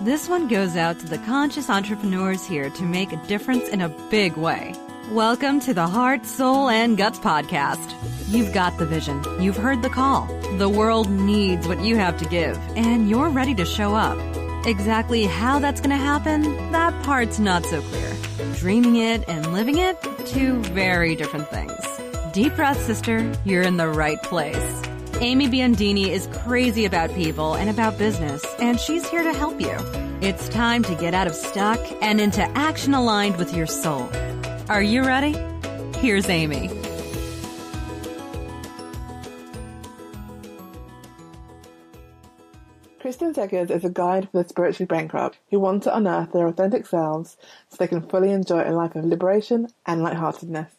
This one goes out to the conscious entrepreneurs here to make a difference in a big way. Welcome to the Heart, Soul, and Guts podcast. You've got the vision. You've heard the call. The world needs what you have to give, and you're ready to show up. Exactly how that's going to happen, that part's not so clear. Dreaming it and living it, two very different things. Deep breath, sister. You're in the right place. Amy Biondini is crazy about people and about business, and she's here to help you. It's time to get out of stuck and into action aligned with your soul. Are you ready? Here's Amy. Kristen Zegers is a guide for the spiritually bankrupt who want to unearth their authentic selves so they can fully enjoy a life of liberation and lightheartedness.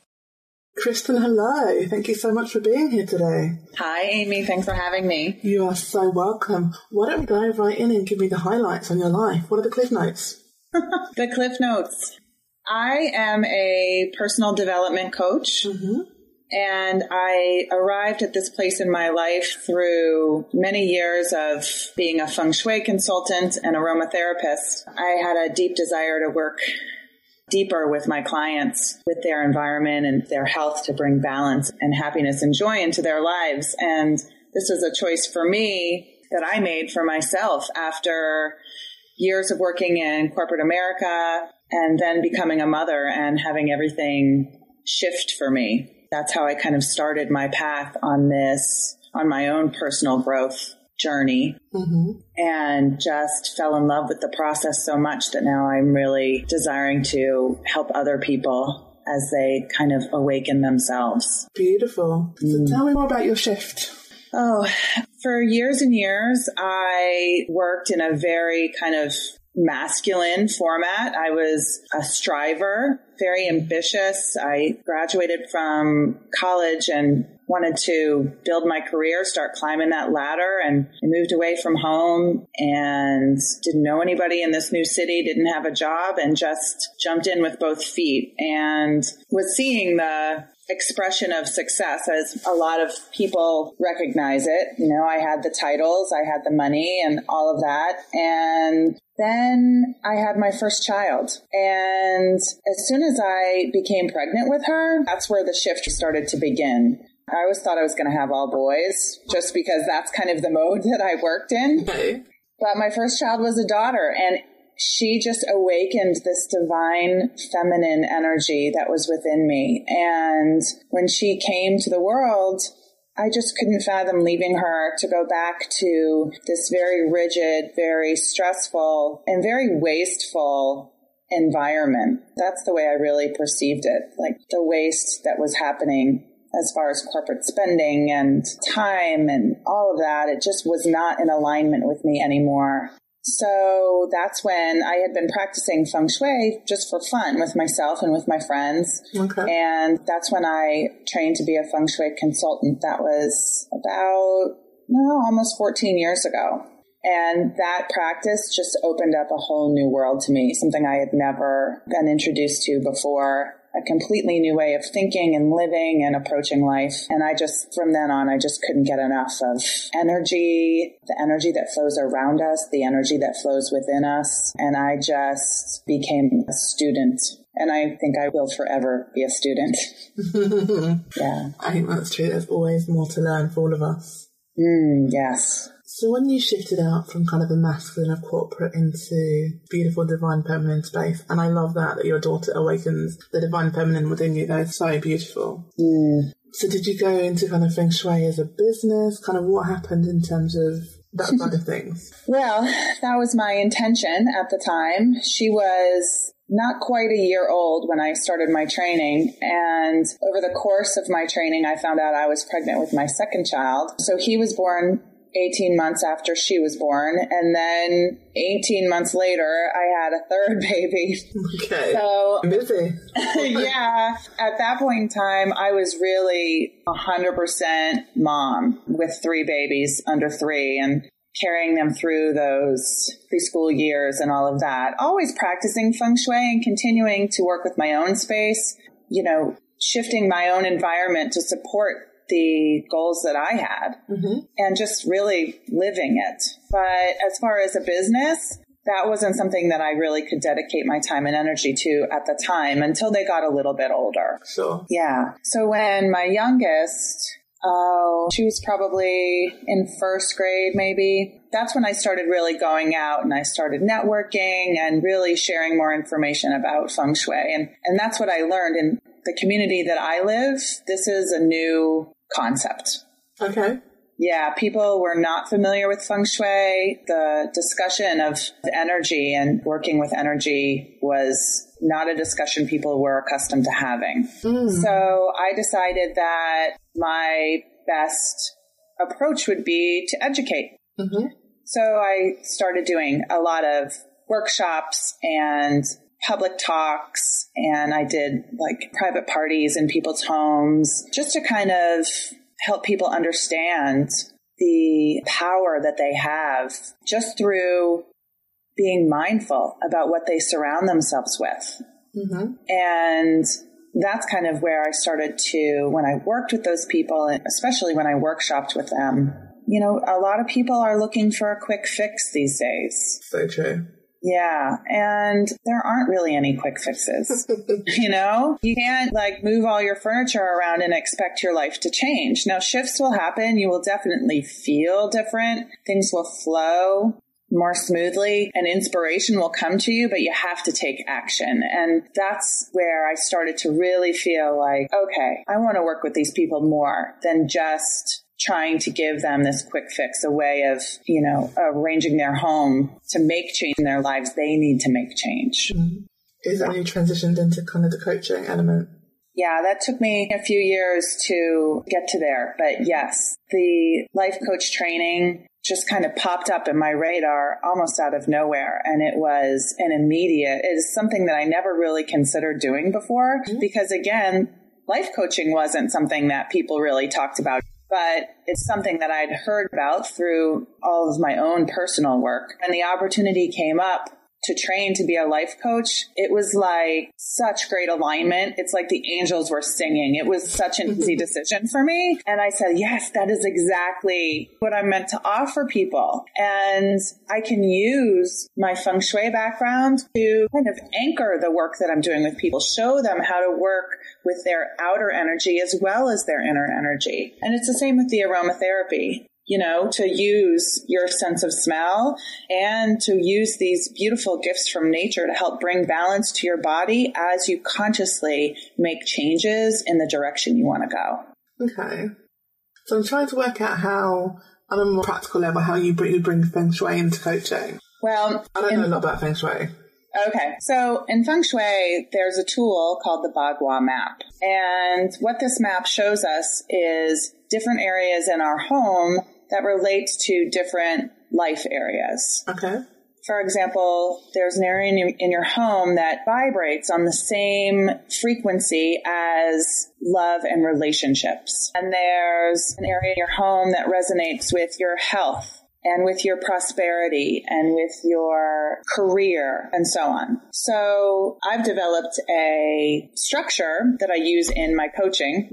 Kristen, hello. Thank you so much for being here today. Hi, Amy. Thanks for having me. You are so welcome. Why don't we dive right in and give me the highlights on your life? What are the cliff notes? the cliff notes. I am a personal development coach. Mm-hmm. And I arrived at this place in my life through many years of being a feng shui consultant and aromatherapist. I had a deep desire to work deeper with my clients, with their environment and their health to bring balance and happiness and joy into their lives. And this was a choice for me that I made for myself after years of working in corporate America and then becoming a mother and having everything shift for me. That's how I kind of started my path on this, on my own personal growth journey mm-hmm. and just fell in love with the process so much that now I'm really desiring to help other people as they kind of awaken themselves. Beautiful. Mm. So tell me more about your shift. Oh, for years and years, I worked in a very kind of masculine format. I was a striver, very ambitious. I graduated from college and wanted to build my career, start climbing that ladder. And I moved away from home and didn't know anybody in this new city, didn't have a job, and just jumped in with both feet and was seeing the expression of success as a lot of people recognize it. You know, I had the titles, I had the money and all of that. And then I had my first child. And as soon as I became pregnant with her, that's where the shift started to begin. I always thought I was going to have all boys just because that's kind of the mode that I worked in. Okay. But my first child was a daughter and she just awakened this divine feminine energy that was within me. And when she came to the world, I just couldn't fathom leaving her to go back to this very rigid, very stressful, and very wasteful environment. That's the way I really perceived it. Like the waste that was happening as far as corporate spending and time and all of that. It just was not in alignment with me anymore. So that's when I had been practicing feng shui just for fun with myself and with my friends. Okay. And that's when I trained to be a feng shui consultant. That was about, no, almost 14 years ago. And that practice just opened up a whole new world to me, something I had never been introduced to before a completely new way of thinking and living and approaching life. And I just, from then on, I just couldn't get enough of energy, the energy that flows around us, the energy that flows within us. And I just became a student and I think I will forever be a student. yeah. I think that's true. There's always more to learn for all of us. Mm, yes. So when you shifted out from kind of the masculine of corporate into beautiful divine feminine space, and I love that that your daughter awakens the divine feminine within you. That is so beautiful. Mm. So did you go into kind of feng shui as a business? Kind of what happened in terms of that side of things? Well, that was my intention at the time. She was not quite a year old when I started my training. And over the course of my training, I found out I was pregnant with my second child. So he was born 18 months after she was born. And then 18 months later, I had a third baby. Okay. So, busy. yeah. At that point in time, I was really 100% mom with three babies under three and carrying them through those preschool years and all of that. Always practicing feng shui and continuing to work with my own space, you know, shifting my own environment to support the goals that I had Mm-hmm. and just really living it. But as far as a business, that wasn't something that I really could dedicate my time and energy to at the time until they got a little bit older. Sure. Yeah. So when my youngest, oh, she was probably in first grade, maybe. That's when I started really going out and I started networking and really sharing more information about feng shui. And, and that's what I learned in the community that I live. This is a new concept. Okay. Yeah, people were not familiar with feng shui. The discussion of energy and working with energy was not a discussion people were accustomed to having. So I decided that my best approach would be to educate. Mm-hmm. So I started doing a lot of workshops and public talks and I did like private parties in people's homes just to kind of help people understand the power that they have just through being mindful about what they surround themselves with. Mm-hmm. And that's kind of where I started to, when I worked with those people, and especially when I workshopped with them, you know, a lot of people are looking for a quick fix these days. So true. Yeah. And there aren't really any quick fixes. you know, you can't like move all your furniture around and expect your life to change. Now, shifts will happen. You will definitely feel different. Things will flow more smoothly and inspiration will come to you, but you have to take action. And that's where I started to really feel like, okay, I want to work with these people more than just trying to give them this quick fix, a way of, you know, arranging their home to make change in their lives. They need to make change. Mm-hmm. Is that when you transitioned into kind of the coaching element? Yeah, that took me a few years to get to there. But yes, the life coach training just kind of popped up in my radar almost out of nowhere. And it was an immediate, it is something that I never really considered doing before mm-hmm. because again, life coaching wasn't something that people really talked about. But it's something that I'd heard about through all of my own personal work. And the opportunity came up to train to be a life coach, it was like such great alignment. It's like the angels were singing. It was such an easy decision for me. And I said, yes, that is exactly what I'm meant to offer people. And I can use my feng shui background to kind of anchor the work that I'm doing with people, show them how to work with their outer energy as well as their inner energy. And it's the same with the aromatherapy you know, to use your sense of smell and to use these beautiful gifts from nature to help bring balance to your body as you consciously make changes in the direction you want to go. Okay. So I'm trying to work out how, on a more practical level, how you bring, you bring feng shui into coaching. Well, I don't in- know a lot about feng shui. Okay, so in feng shui, there's a tool called the Bagua map. And what this map shows us is different areas in our home that relate to different life areas. Okay. For example, there's an area in your, in your home that vibrates on the same frequency as love and relationships. And there's an area in your home that resonates with your health and with your prosperity and with your career and so on. So I've developed a structure that I use in my coaching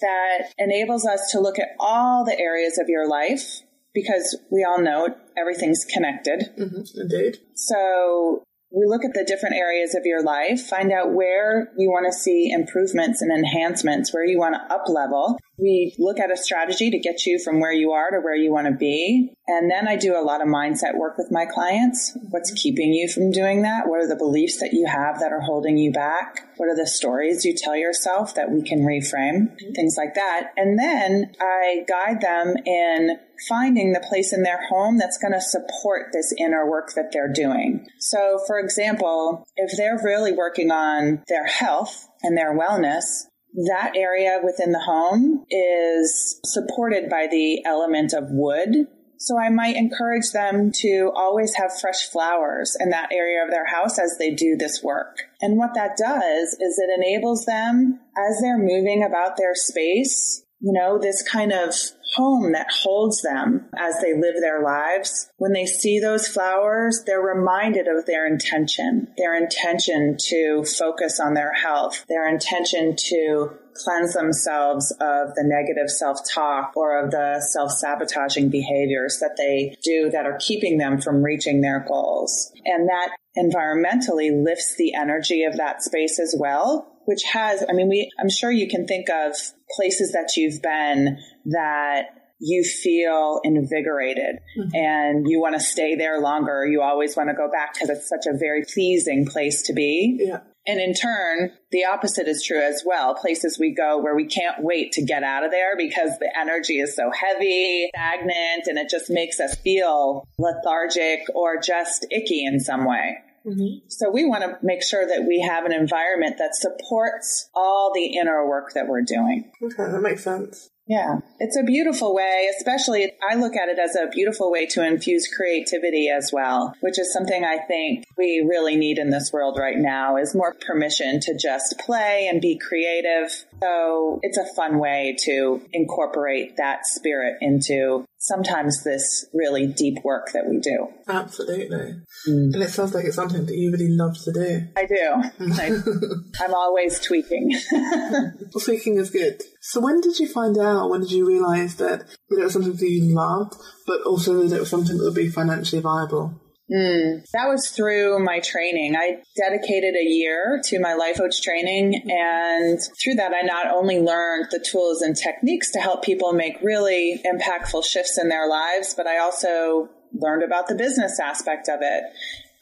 that enables us to look at all the areas of your life because we all know everything's connected. hmm Indeed. So we look at the different areas of your life, find out where you want to see improvements and enhancements, where you want to up level. We look at a strategy to get you from where you are to where you want to be. And then I do a lot of mindset work with my clients. What's keeping you from doing that? What are the beliefs that you have that are holding you back? What are the stories you tell yourself that we can reframe? Things like that. And then I guide them in finding the place in their home that's going to support this inner work that they're doing. So, for example, if they're really working on their health and their wellness, that area within the home is supported by the element of wood. So I might encourage them to always have fresh flowers in that area of their house as they do this work. And what that does is it enables them as they're moving about their space you know, this kind of home that holds them as they live their lives. When they see those flowers, they're reminded of their intention, their intention to focus on their health, their intention to cleanse themselves of the negative self-talk or of the self-sabotaging behaviors that they do that are keeping them from reaching their goals. And that environmentally lifts the energy of that space as well which has, I mean, we, I'm sure you can think of places that you've been that you feel invigorated mm-hmm. and you want to stay there longer. You always want to go back because it's such a very pleasing place to be. Yeah. And in turn, the opposite is true as well. Places we go where we can't wait to get out of there because the energy is so heavy, stagnant, and it just makes us feel lethargic or just icky in some way. Mm-hmm. So we want to make sure that we have an environment that supports all the inner work that we're doing. Okay, that makes sense. Yeah, it's a beautiful way, especially I look at it as a beautiful way to infuse creativity as well, which is something I think we really need in this world right now is more permission to just play and be creative. So it's a fun way to incorporate that spirit into sometimes this really deep work that we do. Absolutely. Mm. And it sounds like it's something that you really love to do. I do. I, am always tweaking. tweaking is good. So when did you find out, when did you realize that it was something that you loved, but also that it was something that would be financially viable? Mm, that was through my training. I dedicated a year to my life coach training. And through that, I not only learned the tools and techniques to help people make really impactful shifts in their lives, but I also learned about the business aspect of it.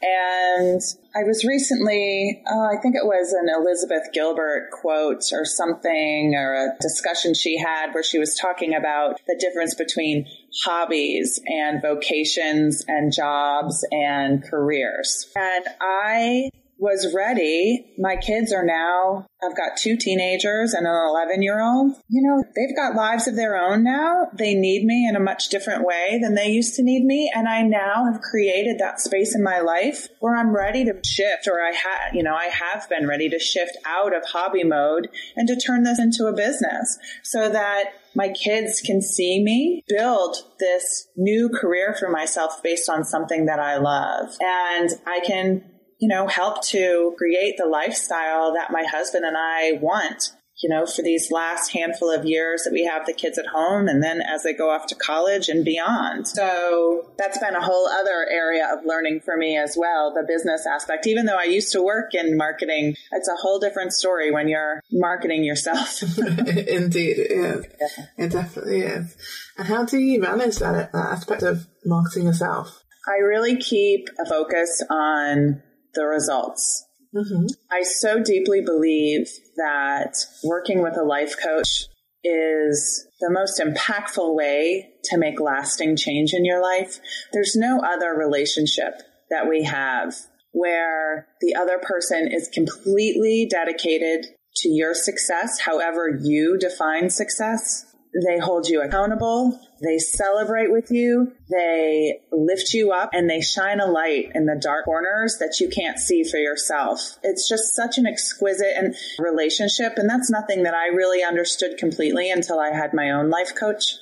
And I was recently, oh, I think it was an Elizabeth Gilbert quote or something, or a discussion she had where she was talking about the difference between hobbies and vocations and jobs and careers. And I was ready. My kids are now, I've got two teenagers and an 11 year old. You know, they've got lives of their own now. They need me in a much different way than they used to need me. And I now have created that space in my life where I'm ready to shift or I have, you know, I have been ready to shift out of hobby mode and to turn this into a business so that my kids can see me build this new career for myself based on something that I love. And I can you know, help to create the lifestyle that my husband and I want, you know, for these last handful of years that we have the kids at home and then as they go off to college and beyond. So that's been a whole other area of learning for me as well, the business aspect. Even though I used to work in marketing, it's a whole different story when you're marketing yourself. Indeed, it is. Yeah. It definitely is. And how do you manage that, that aspect of marketing yourself? I really keep a focus on the results. Mm-hmm. I so deeply believe that working with a life coach is the most impactful way to make lasting change in your life. There's no other relationship that we have where the other person is completely dedicated to your success, however you define success. They hold you accountable. They celebrate with you. They lift you up and they shine a light in the dark corners that you can't see for yourself. It's just such an exquisite and relationship. And that's nothing that I really understood completely until I had my own life coach.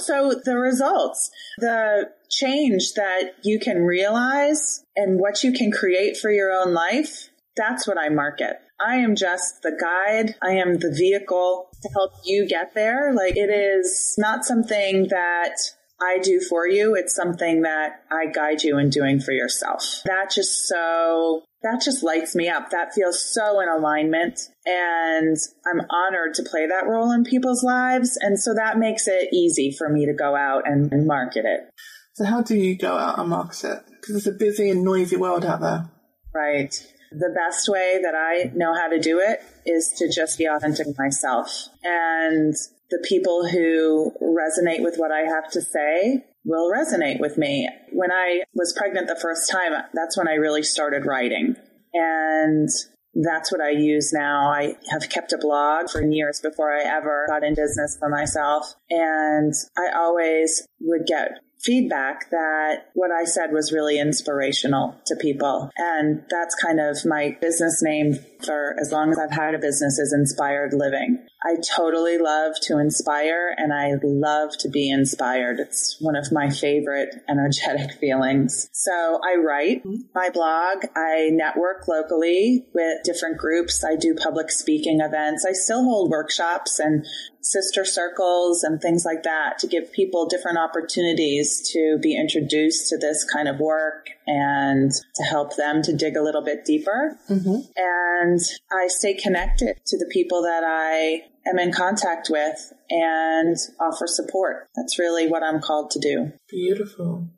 So the results, the change that you can realize and what you can create for your own life, that's what I market. I am just the guide. I am the vehicle to help you get there. Like it is not something that I do for you. It's something that I guide you in doing for yourself. That just so, that just lights me up. That feels so in alignment. And I'm honored to play that role in people's lives. And so that makes it easy for me to go out and, and market it. So how do you go out and market it? Because it's a busy and noisy world out there. Right. The best way that I know how to do it is to just be authentic myself. And the people who resonate with what I have to say will resonate with me. When I was pregnant the first time, that's when I really started writing. And that's what I use now. I have kept a blog for years before I ever got in business for myself. And I always would get feedback that what I said was really inspirational to people. And that's kind of my business name for as long as I've had a business is inspired living. I totally love to inspire and I love to be inspired. It's one of my favorite energetic feelings. So I write my blog. I network locally with different groups. I do public speaking events. I still hold workshops and sister circles and things like that to give people different opportunities to be introduced to this kind of work and to help them to dig a little bit deeper. Mm-hmm. And I stay connected to the people that I am in contact with and offer support. That's really what I'm called to do. Beautiful.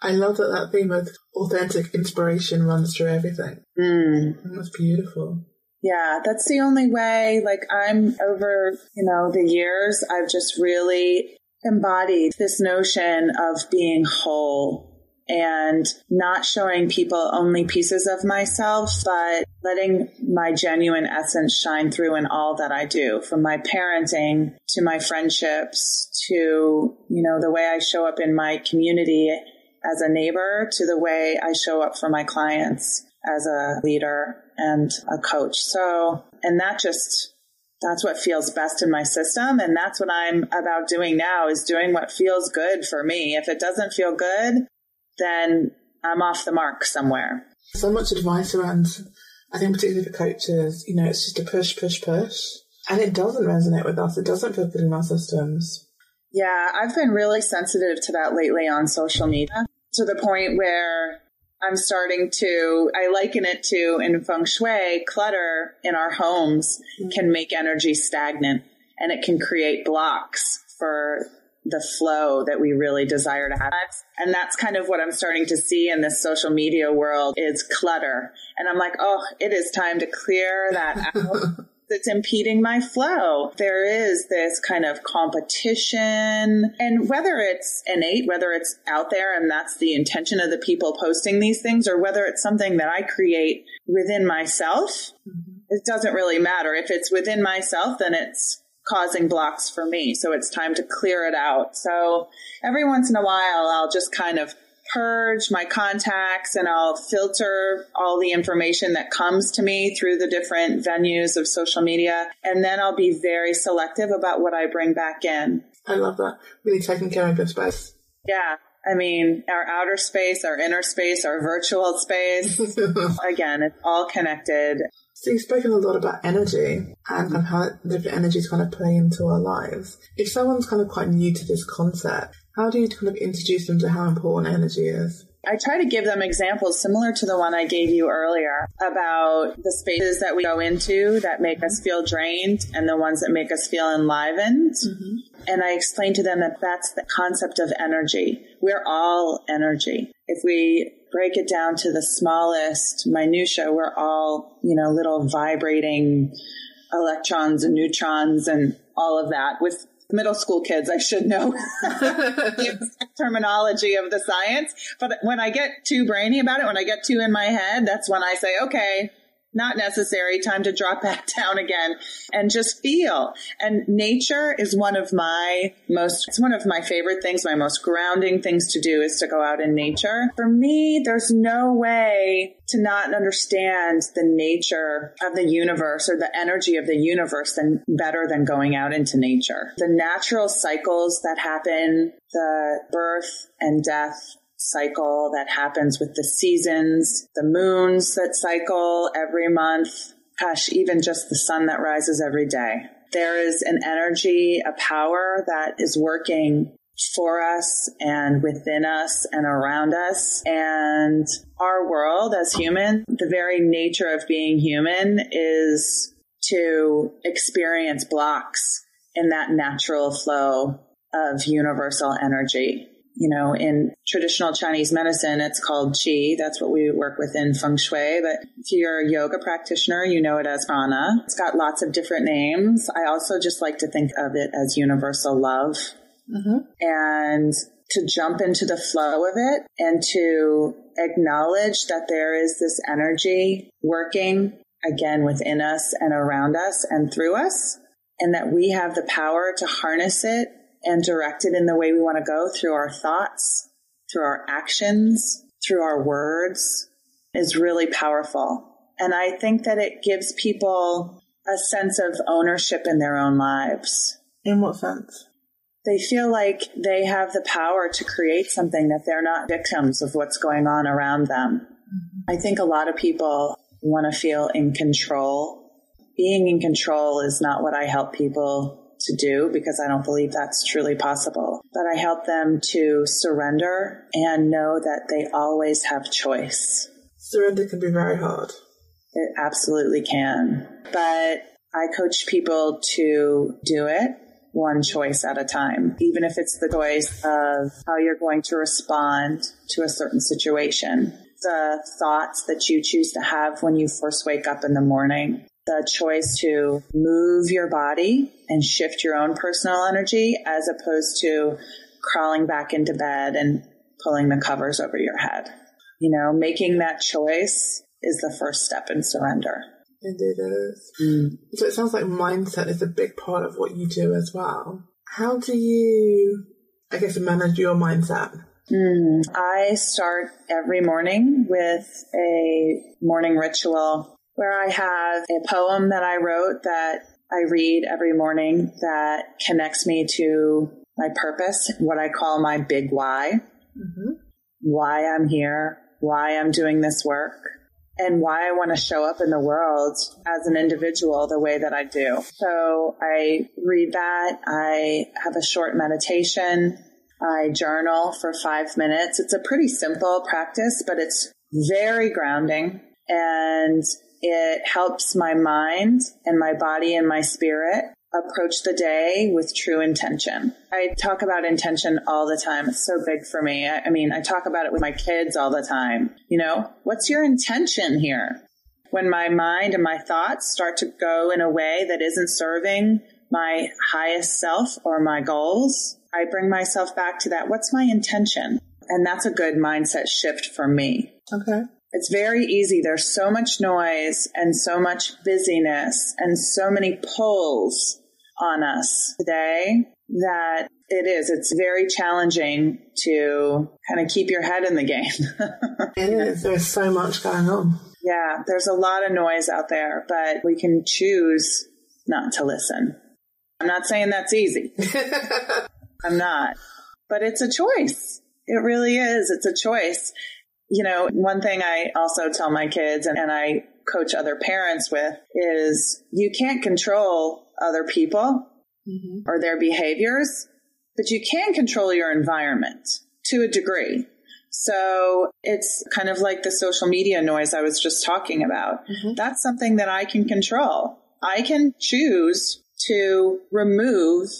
I love that that theme of authentic inspiration runs through everything. Mm. That's beautiful. Yeah, that's the only way. Like I'm over, you know, the years, I've just really embodied this notion of being whole and not showing people only pieces of myself, but letting my genuine essence shine through in all that I do, from my parenting to my friendships to, you know, the way I show up in my community as a neighbor to the way I show up for my clients as a leader and a coach. So, and that just, that's what feels best in my system. And that's what I'm about doing now is doing what feels good for me. If it doesn't feel good, then I'm off the mark somewhere. So much advice around, I think particularly for coaches, you know, it's just a push, push, push. And it doesn't resonate with us. It doesn't feel good in our systems. Yeah, I've been really sensitive to that lately on social media to the point where I'm starting to, I liken it to in feng shui, clutter in our homes mm-hmm. can make energy stagnant and it can create blocks for the flow that we really desire to have. And that's kind of what I'm starting to see in this social media world is clutter. And I'm like, oh, it is time to clear that out. That's impeding my flow. There is this kind of competition and whether it's innate, whether it's out there and that's the intention of the people posting these things or whether it's something that I create within myself, mm-hmm. it doesn't really matter. If it's within myself, then it's causing blocks for me. So it's time to clear it out. So every once in a while, I'll just kind of purge my contacts and I'll filter all the information that comes to me through the different venues of social media. And then I'll be very selective about what I bring back in. I love that. Really taking care of your space. Yeah. I mean, our outer space, our inner space, our virtual space. Again, it's all connected. So you've spoken a lot about energy and, and how different energies kind of play into our lives. If someone's kind of quite new to this concept, how do you kind of introduce them to how important energy is? I try to give them examples similar to the one I gave you earlier about the spaces that we go into that make us feel drained and the ones that make us feel enlivened. Mm-hmm. And I explain to them that that's the concept of energy. We're all energy. If we break it down to the smallest minutia, we're all, you know, little vibrating electrons and neutrons and all of that. With middle school kids, I should know the terminology of the science. But when I get too brainy about it, when I get too in my head, that's when I say, okay, not necessary. Time to drop back down again and just feel. And nature is one of my most, it's one of my favorite things, my most grounding things to do is to go out in nature. For me, there's no way to not understand the nature of the universe or the energy of the universe than better than going out into nature. The natural cycles that happen, the birth and death cycle that happens with the seasons, the moons that cycle every month. Gosh, even just the sun that rises every day. There is an energy, a power that is working for us and within us and around us. And our world as human, the very nature of being human is to experience blocks in that natural flow of universal energy you know, in traditional Chinese medicine, it's called qi. That's what we work with in feng shui. But if you're a yoga practitioner, you know it as prana. It's got lots of different names. I also just like to think of it as universal love. Mm-hmm. And to jump into the flow of it and to acknowledge that there is this energy working again within us and around us and through us and that we have the power to harness it and directed in the way we want to go through our thoughts, through our actions, through our words is really powerful. And I think that it gives people a sense of ownership in their own lives. In what sense? They feel like they have the power to create something that they're not victims of what's going on around them. Mm-hmm. I think a lot of people want to feel in control. Being in control is not what I help people to do because I don't believe that's truly possible. But I help them to surrender and know that they always have choice. Surrender can be very hard. It absolutely can. But I coach people to do it one choice at a time, even if it's the choice of how you're going to respond to a certain situation the thoughts that you choose to have when you first wake up in the morning. The choice to move your body and shift your own personal energy as opposed to crawling back into bed and pulling the covers over your head. You know, making that choice is the first step in surrender. Indeed it is. Mm. So it sounds like mindset is a big part of what you do as well. How do you, I guess, manage your mindset? Mm, I start every morning with a morning ritual where I have a poem that I wrote that I read every morning that connects me to my purpose, what I call my big why. Mm-hmm. Why I'm here, why I'm doing this work, and why I want to show up in the world as an individual the way that I do. So I read that. I have a short meditation. I journal for five minutes. It's a pretty simple practice, but it's very grounding and it helps my mind and my body and my spirit approach the day with true intention. I talk about intention all the time. It's so big for me. I, I, mean, I talk about it with my kids all the time. You know, what's your intention here? When my mind and my thoughts start to go in a way that isn't serving my highest self or my goals, I bring myself back to that. What's my intention? And that's a good mindset shift for me. Okay. It's very easy. There's so much noise and so much busyness and so many pulls on us today that it is. It's very challenging to kind of keep your head in the game. it is. There's so much going on. Yeah, there's a lot of noise out there, but we can choose not to listen. I'm not saying that's easy. I'm not. But it's a choice. It really is. It's a choice. You know, one thing I also tell my kids and, and I coach other parents with is you can't control other people mm-hmm. or their behaviors, but you can control your environment to a degree. So it's kind of like the social media noise I was just talking about. Mm-hmm. That's something that I can control. I can choose to remove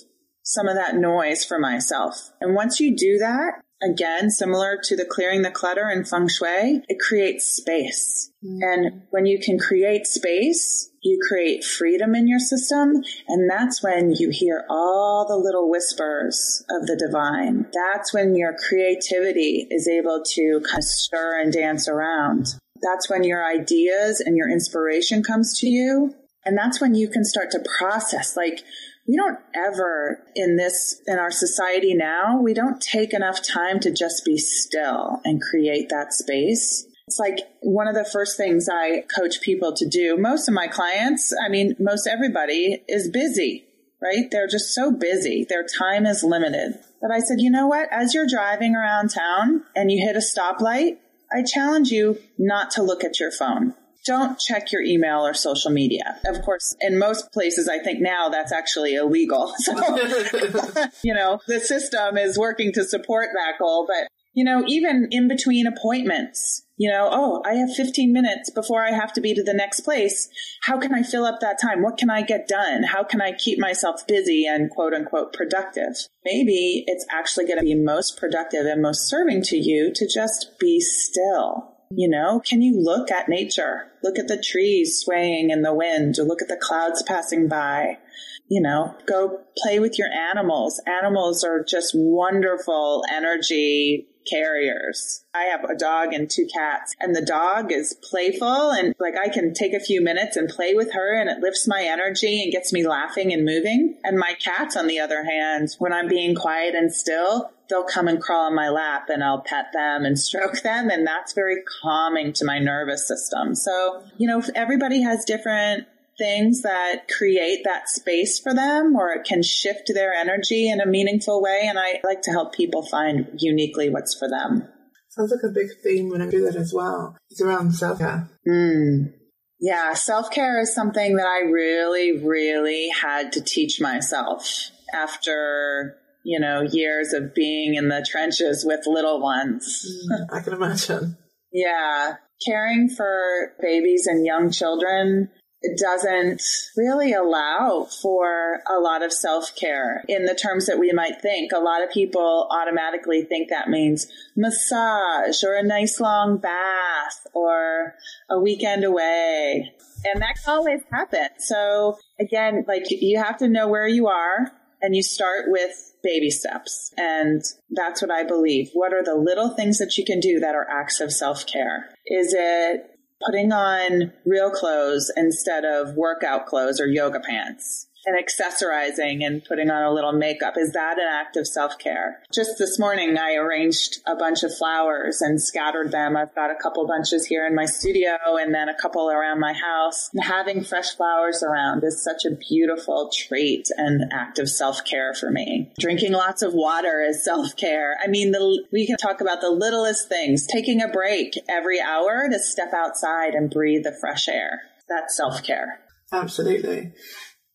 some of that noise for myself. And once you do that, again, similar to the clearing the clutter in feng shui, it creates space. Mm-hmm. And when you can create space, you create freedom in your system. And that's when you hear all the little whispers of the divine. That's when your creativity is able to kind of stir and dance around. That's when your ideas and your inspiration comes to you. And that's when you can start to process like, we don't ever in this, in our society now, we don't take enough time to just be still and create that space. It's like one of the first things I coach people to do. Most of my clients, I mean, most everybody is busy, right? They're just so busy. Their time is limited. But I said, you know what? As you're driving around town and you hit a stoplight, I challenge you not to look at your phone don't check your email or social media. Of course, in most places, I think now that's actually illegal. So, you know, the system is working to support that goal, but you know, even in between appointments, you know, oh, I have 15 minutes before I have to be to the next place. How can I fill up that time? What can I get done? How can I keep myself busy and quote unquote productive? Maybe it's actually going to be most productive and most serving to you to just be still you know, can you look at nature? Look at the trees swaying in the wind or look at the clouds passing by. You know, go play with your animals. Animals are just wonderful energy carriers. I have a dog and two cats and the dog is playful and like I can take a few minutes and play with her and it lifts my energy and gets me laughing and moving. And my cats, on the other hand, when I'm being quiet and still, they'll come and crawl on my lap and I'll pet them and stroke them. And that's very calming to my nervous system. So, you know, everybody has different things that create that space for them or it can shift their energy in a meaningful way. And I like to help people find uniquely what's for them. Sounds like a big theme when I do that as well. It's around self care. Mm. Yeah, self care is something that I really, really had to teach myself after, you know, years of being in the trenches with little ones. Mm, I can imagine. yeah. Caring for babies and young children doesn't really allow for a lot of self care in the terms that we might think. A lot of people automatically think that means massage or a nice long bath or a weekend away. And that can always happen. So again, like you have to know where you are and you start with baby steps. And that's what I believe. What are the little things that you can do that are acts of self care? Is it putting on real clothes instead of workout clothes or yoga pants and accessorizing and putting on a little makeup. Is that an act of self care? Just this morning, I arranged a bunch of flowers and scattered them. I've got a couple bunches here in my studio and then a couple around my house. And having fresh flowers around is such a beautiful trait and act of self care for me. Drinking lots of water is self care. I mean, the, we can talk about the littlest things. Taking a break every hour to step outside and breathe the fresh air. That's self care. Absolutely.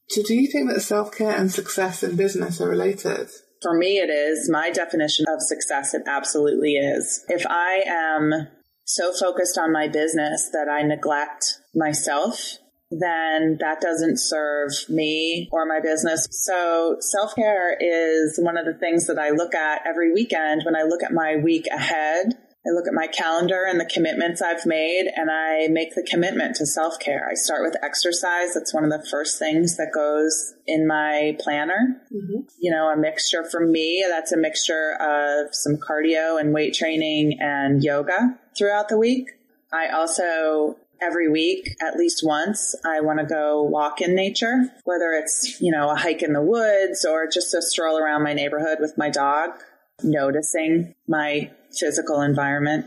So do you think that self-care and success in business are related? For me, it is. My definition of success, it absolutely is. If I am so focused on my business that I neglect myself, then that doesn't serve me or my business. So self care is one of the things that I look at every weekend when I look at my week ahead I look at my calendar and the commitments I've made and I make the commitment to self care. I start with exercise. That's one of the first things that goes in my planner. Mm-hmm. You know, a mixture for me, that's a mixture of some cardio and weight training and yoga throughout the week. I also every week at least once i want to go walk in nature whether it's you know a hike in the woods or just a stroll around my neighborhood with my dog noticing my physical environment.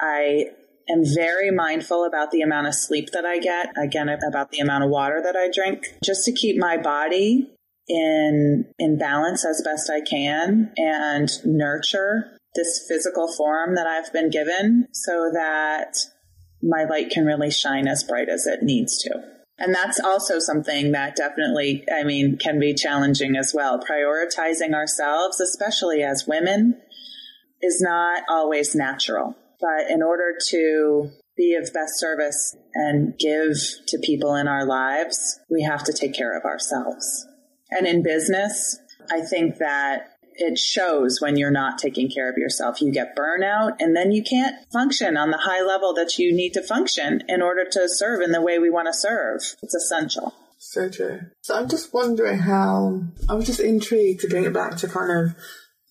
I am very mindful about the amount of sleep that I get, again, about the amount of water that I drink, just to keep my body in, in balance as best I can and nurture this physical form that I've been given so that my light can really shine as bright as it needs to. And that's also something that definitely, I mean, can be challenging as well. Prioritizing ourselves, especially as women, is not always natural. But in order to be of best service and give to people in our lives, we have to take care of ourselves. And in business, I think that it shows when you're not taking care of yourself. You get burnout and then you can't function on the high level that you need to function in order to serve in the way we want to serve. It's essential. So true. So I'm just wondering how, I was just intrigued to bring it back to kind of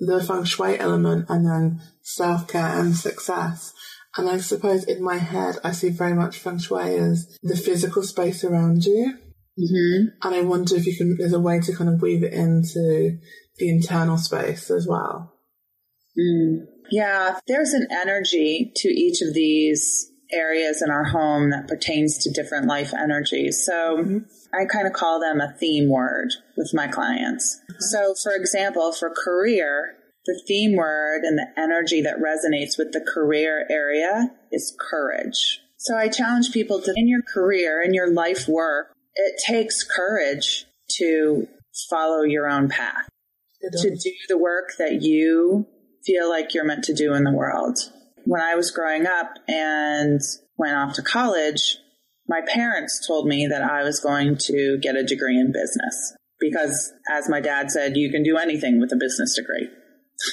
the feng shui element and then self care and success. And I suppose in my head, I see very much feng shui as the physical space around you. Mm-hmm. And I wonder if you can, there's a way to kind of weave it into the internal space as well. Mm. Yeah, there's an energy to each of these areas in our home that pertains to different life energies. So mm-hmm. I kind of call them a theme word with my clients. So, for example, for career, the theme word and the energy that resonates with the career area is courage. So I challenge people to, in your career, in your life work, it takes courage to follow your own path, to do the work that you feel like you're meant to do in the world. When I was growing up and went off to college, my parents told me that I was going to get a degree in business because, as my dad said, you can do anything with a business degree.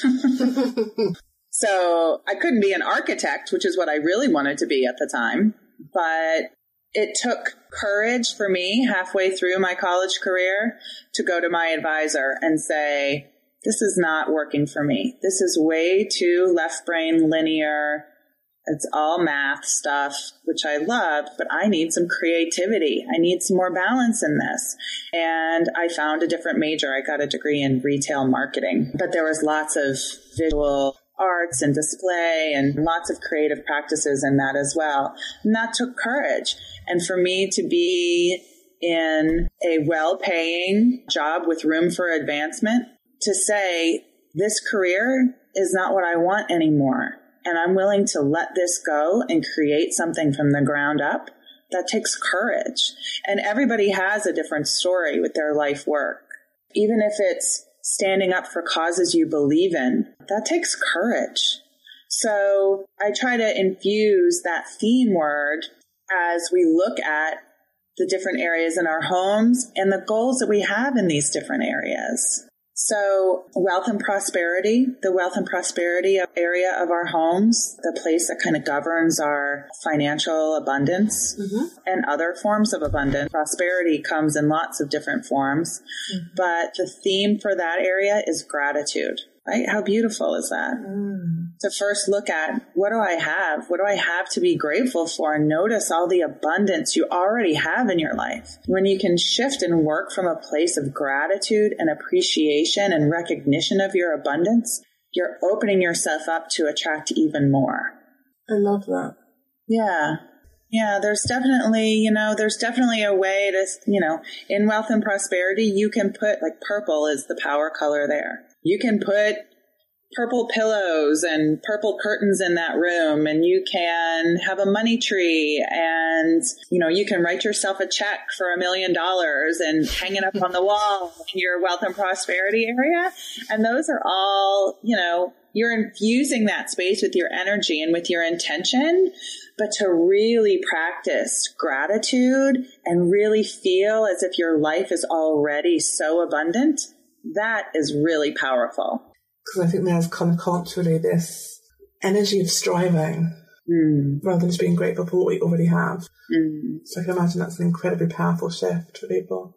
so I couldn't be an architect, which is what I really wanted to be at the time. But it took courage for me halfway through my college career to go to my advisor and say, this is not working for me. This is way too left brain linear. It's all math stuff, which I love, but I need some creativity. I need some more balance in this. And I found a different major. I got a degree in retail marketing, but there was lots of visual arts and display and lots of creative practices in that as well. And that took courage. And for me to be in a well paying job with room for advancement to say, this career is not what I want anymore. And I'm willing to let this go and create something from the ground up. That takes courage. And everybody has a different story with their life work. Even if it's standing up for causes you believe in, that takes courage. So I try to infuse that theme word as we look at the different areas in our homes and the goals that we have in these different areas. So wealth and prosperity, the wealth and prosperity area of our homes, the place that kind of governs our financial abundance mm-hmm. and other forms of abundance. Prosperity comes in lots of different forms, mm-hmm. but the theme for that area is gratitude right? How beautiful is that? Mm. To first look at what do I have? What do I have to be grateful for? And notice all the abundance you already have in your life. When you can shift and work from a place of gratitude and appreciation and recognition of your abundance, you're opening yourself up to attract even more. I love that. Yeah. Yeah, there's definitely, you know, there's definitely a way to, you know, in wealth and prosperity, you can put like purple is the power color there you can put purple pillows and purple curtains in that room and you can have a money tree and you know you can write yourself a check for a million dollars and hang it up on the wall in your wealth and prosperity area and those are all you know you're infusing that space with your energy and with your intention but to really practice gratitude and really feel as if your life is already so abundant that is really powerful. Because I think there's kind of culturally this energy of striving mm. rather than just being grateful for what we already have. Mm. So I can imagine that's an incredibly powerful shift for people.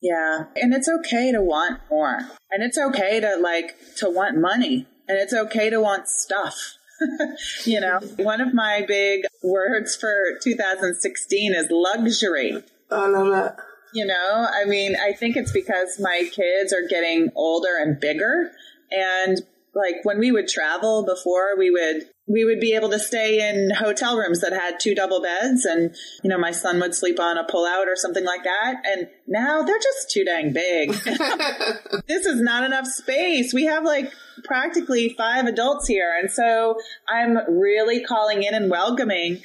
Yeah. And it's okay to want more. And it's okay to like to want money. And it's okay to want stuff. you know, one of my big words for 2016 is luxury. I love it. You know, I mean, I think it's because my kids are getting older and bigger. And like when we would travel before, we would we would be able to stay in hotel rooms that had two double beds and you know my son would sleep on a pull out or something like that. And now they're just too dang big. This is not enough space. We have like practically five adults here. And so i'm really calling in and welcoming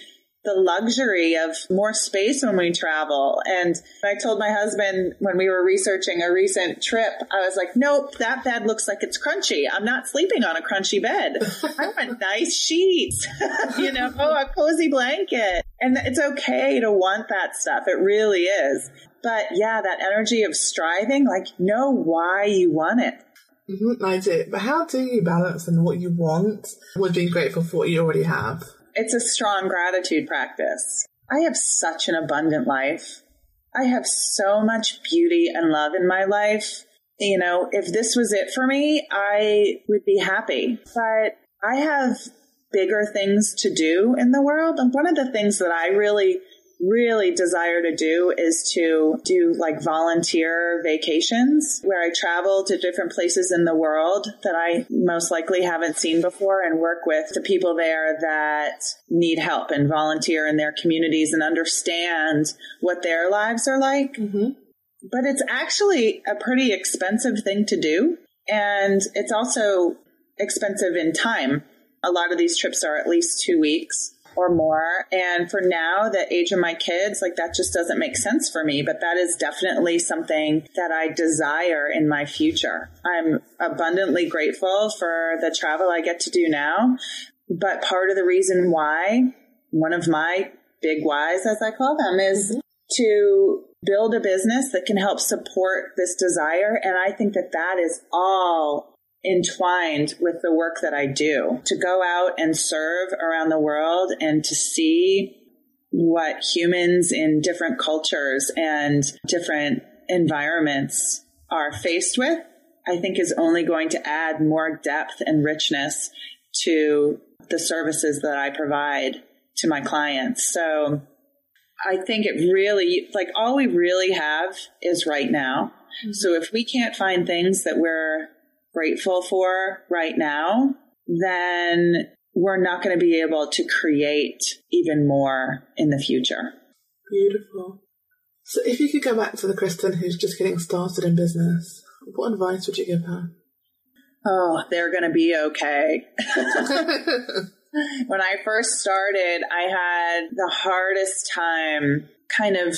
the luxury of more space when we travel. And I told my husband when we were researching a recent trip, I was like, nope, that bed looks like it's crunchy. I'm not sleeping on a crunchy bed. I want nice sheets, you know, oh, a cozy blanket. And it's okay to want that stuff. It really is. But yeah, that energy of striving, like know why you want it. Mm-hmm, I do. But how do you balance and what you want with being grateful for what you already have? It's a strong gratitude practice. I have such an abundant life. I have so much beauty and love in my life. You know, if this was it for me, I would be happy. But I have bigger things to do in the world. And one of the things that I really really desire to do is to do like volunteer vacations where I travel to different places in the world that I most likely haven't seen before and work with the people there that need help and volunteer in their communities and understand what their lives are like. Mm-hmm. But it's actually a pretty expensive thing to do. And it's also expensive in time. A lot of these trips are at least two weeks or more. And for now, the age of my kids, like that just doesn't make sense for me. But that is definitely something that I desire in my future. I'm abundantly grateful for the travel I get to do now. But part of the reason why, one of my big whys, as I call them, is mm-hmm. to build a business that can help support this desire. And I think that that is all entwined with the work that I do to go out and serve around the world and to see what humans in different cultures and different environments are faced with, I think is only going to add more depth and richness to the services that I provide to my clients. So I think it really, like all we really have is right now. Mm-hmm. So if we can't find things that we're grateful for right now, then we're not going to be able to create even more in the future. Beautiful. So, if you could go back to the Kristen who's just getting started in business, what advice would you give her? Oh, they're going to be okay. when I first started, I had the hardest time kind of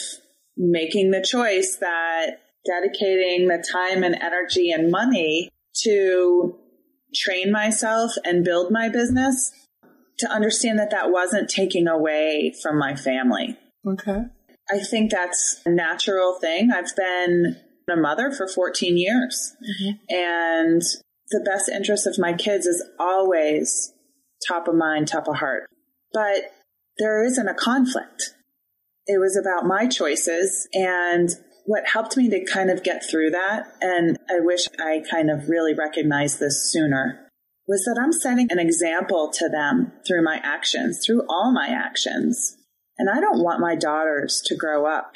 making the choice that dedicating the time and energy and money to train myself and build my business to understand that that wasn't taking away from my family. Okay. I think that's a natural thing. I've been a mother for 14 years mm-hmm. and the best interest of my kids is always top of mind, top of heart. But there isn't a conflict. It was about my choices and what helped me to kind of get through that. And I wish I kind of really recognized this sooner was that I'm setting an example to them through my actions, through all my actions. And I don't want my daughters to grow up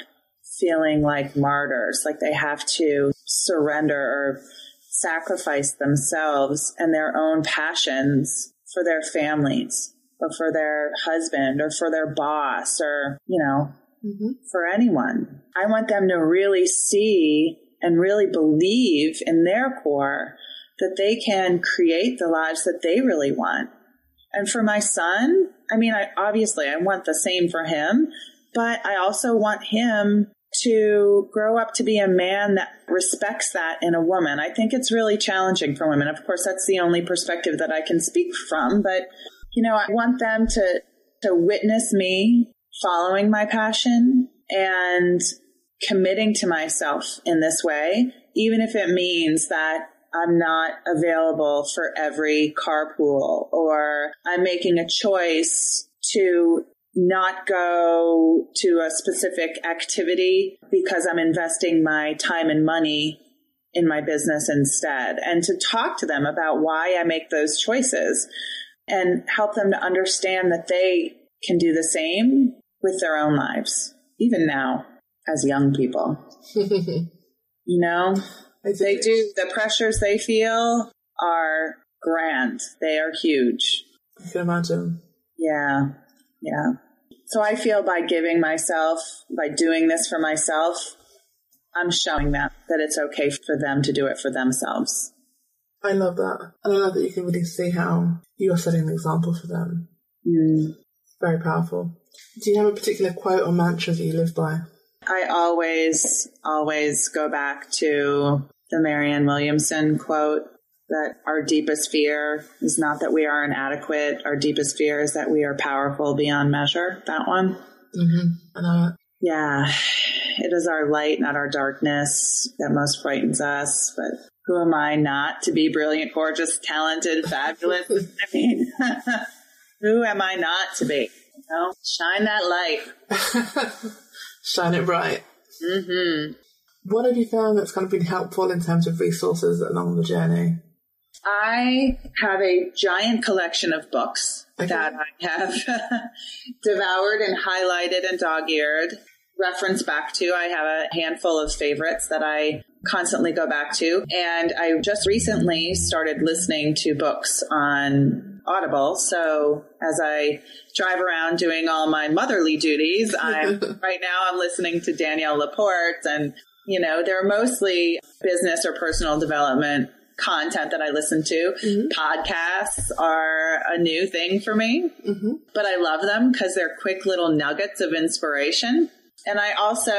feeling like martyrs, like they have to surrender or sacrifice themselves and their own passions for their families or for their husband or for their boss or, you know, mm-hmm. for anyone. I want them to really see and really believe in their core that they can create the lives that they really want. And for my son, I mean, I obviously I want the same for him, but I also want him to grow up to be a man that respects that in a woman. I think it's really challenging for women. Of course, that's the only perspective that I can speak from, but you know, I want them to to witness me following my passion and committing to myself in this way, even if it means that I'm not available for every carpool or I'm making a choice to not go to a specific activity because I'm investing my time and money in my business instead and to talk to them about why I make those choices and help them to understand that they can do the same with their own lives, even now as young people. you know, they do, the pressures they feel are grand. They are huge. I can imagine. Yeah. Yeah. So I feel by giving myself, by doing this for myself, I'm showing them that it's okay for them to do it for themselves. I love that. And I love that you can really see how you are setting an example for them. Mm. Very powerful. Do you have a particular quote or mantra that you live by? I always, always go back to the Marianne Williamson quote that our deepest fear is not that we are inadequate. Our deepest fear is that we are powerful beyond measure. That one. Mm-hmm. It. Yeah. It is our light, not our darkness that most frightens us. But who am I not to be brilliant, gorgeous, talented, fabulous? I mean, who am I not to be? Know, shine that light. shine it bright. Mm-hmm. What have you found that's kind of been helpful in terms of resources along the journey? I have a giant collection of books okay. that I have devoured and highlighted and dog eared, Reference back to. I have a handful of favorites that I constantly go back to. And I just recently started listening to books on Audible. So as I drive around doing all my motherly duties, I'm right now I'm listening to Danielle Laporte and you know, they're mostly business or personal development content that I listen to. Mm-hmm. Podcasts are a new thing for me, mm-hmm. but I love them because they're quick little nuggets of inspiration. And I also,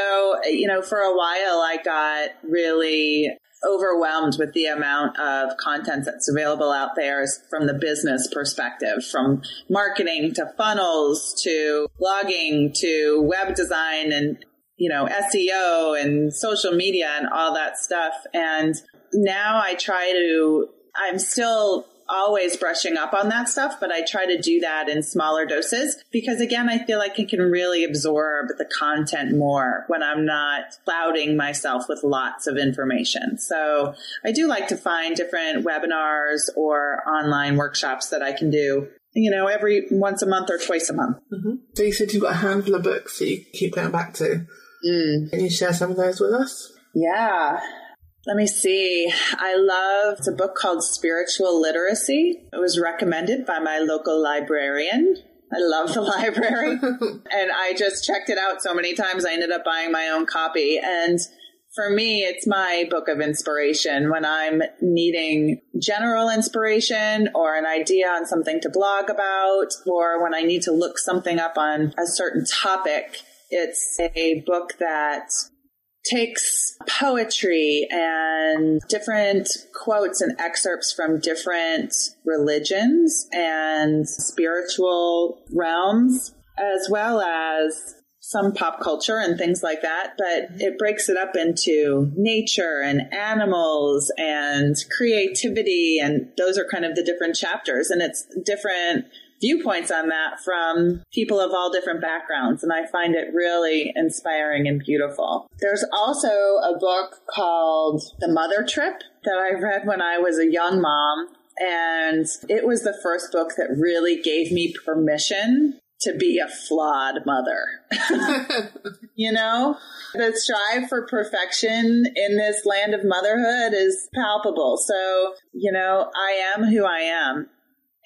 you know, for a while I got really overwhelmed with the amount of content that's available out there from the business perspective, from marketing to funnels to blogging to web design and you know, SEO and social media and all that stuff. And now I try to, I'm still always brushing up on that stuff, but I try to do that in smaller doses because again, I feel like I can really absorb the content more when I'm not clouding myself with lots of information. So I do like to find different webinars or online workshops that I can do you know, every once a month or twice a month. Mm-hmm. So you said you've got a handful of books that you keep going back to. Mm. Can you share some of those with us? Yeah. Let me see. I love a book called Spiritual Literacy. It was recommended by my local librarian. I love the library. and I just checked it out so many times, I ended up buying my own copy. And for me, it's my book of inspiration when I'm needing general inspiration or an idea on something to blog about, or when I need to look something up on a certain topic. It's a book that takes poetry and different quotes and excerpts from different religions and spiritual realms, as well as some pop culture and things like that, but it breaks it up into nature and animals and creativity. And those are kind of the different chapters. And it's different viewpoints on that from people of all different backgrounds. And I find it really inspiring and beautiful. There's also a book called The Mother Trip that I read when I was a young mom. And it was the first book that really gave me permission to be a flawed mother. you know, the strive for perfection in this land of motherhood is palpable. So, you know, I am who I am.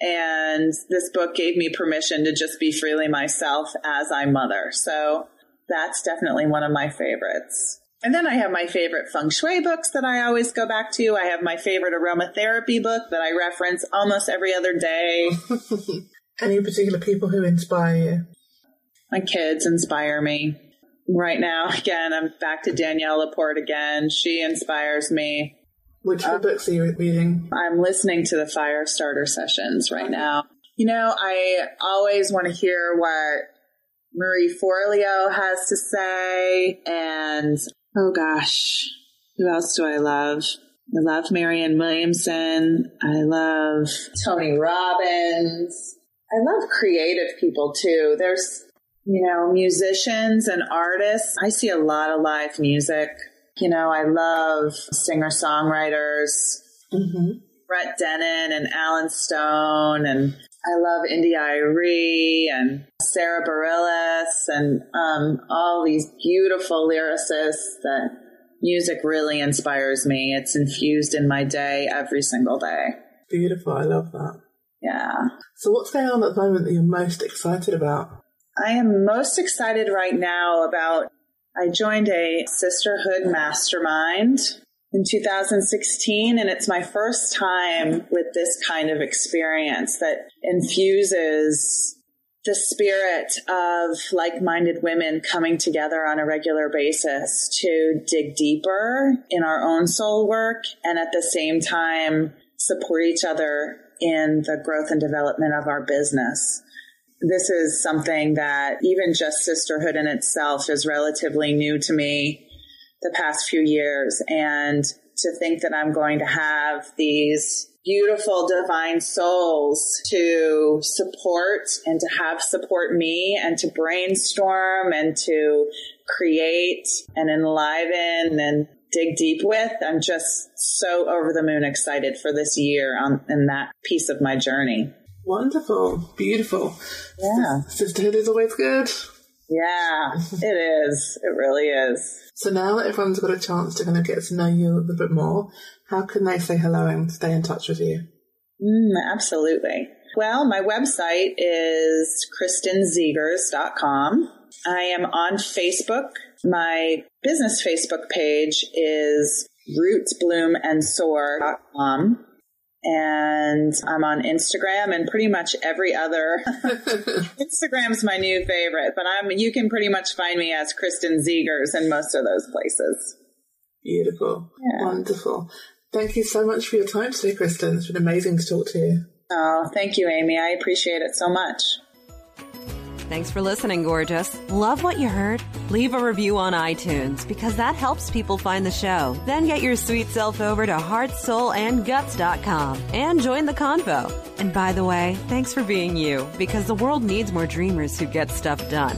And this book gave me permission to just be freely myself as I mother. So that's definitely one of my favorites. And then I have my favorite feng shui books that I always go back to. I have my favorite aromatherapy book that I reference almost every other day. Any particular people who inspire you? My kids inspire me. Right now, again, I'm back to Danielle Laporte again. She inspires me. Which uh, books are you reading? I'm listening to the Fire Starter sessions right now. You know, I always want to hear what Marie Forleo has to say. And oh gosh, who else do I love? I love Marianne Williamson. I love Tony Robbins. I love creative people too. There's, you know, musicians and artists. I see a lot of live music you know, I love singer songwriters, mm-hmm. Brett Dennen and Allen Stone, and I love India.Arie and Sara Bareilles and um, all these beautiful lyricists that music really inspires me. It's infused in my day every single day. Beautiful. I love that. Yeah. So, what's going on at the moment that you're most excited about? I am most excited right now about I joined a sisterhood mastermind in 2016, and it's my first time with this kind of experience that infuses the spirit of like minded women coming together on a regular basis to dig deeper in our own soul work and at the same time support each other in the growth and development of our business this is something that even just sisterhood in itself is relatively new to me the past few years. And to think that I'm going to have these beautiful divine souls to support and to have support me and to brainstorm and to create and enliven and dig deep with. I'm just so over the moon excited for this year on in that piece of my journey. Wonderful. Beautiful. Yeah. Sisterhood is always good. Yeah, it is. It really is. So now that everyone's got a chance to kind of get to know you a little bit more, how can they say hello and stay in touch with you? Mm, absolutely. Well, my website is kristenziegers.com. I am on Facebook. My business Facebook page is rootsbloomandsoar.com and I'm on Instagram and pretty much every other. Instagram's my new favorite, but I'm you can pretty much find me as Kristen Ziegers in most of those places. Beautiful, yeah. wonderful. Thank you so much for your time today, Kristen. It's been amazing to talk to you. Oh, thank you, Amy. I appreciate it so much. Thanks for listening, gorgeous. Love what you heard? Leave a review on iTunes because that helps people find the show. Then get your sweet self over to heartsoulandguts.com and join the convo. And by the way, thanks for being you because the world needs more dreamers who get stuff done.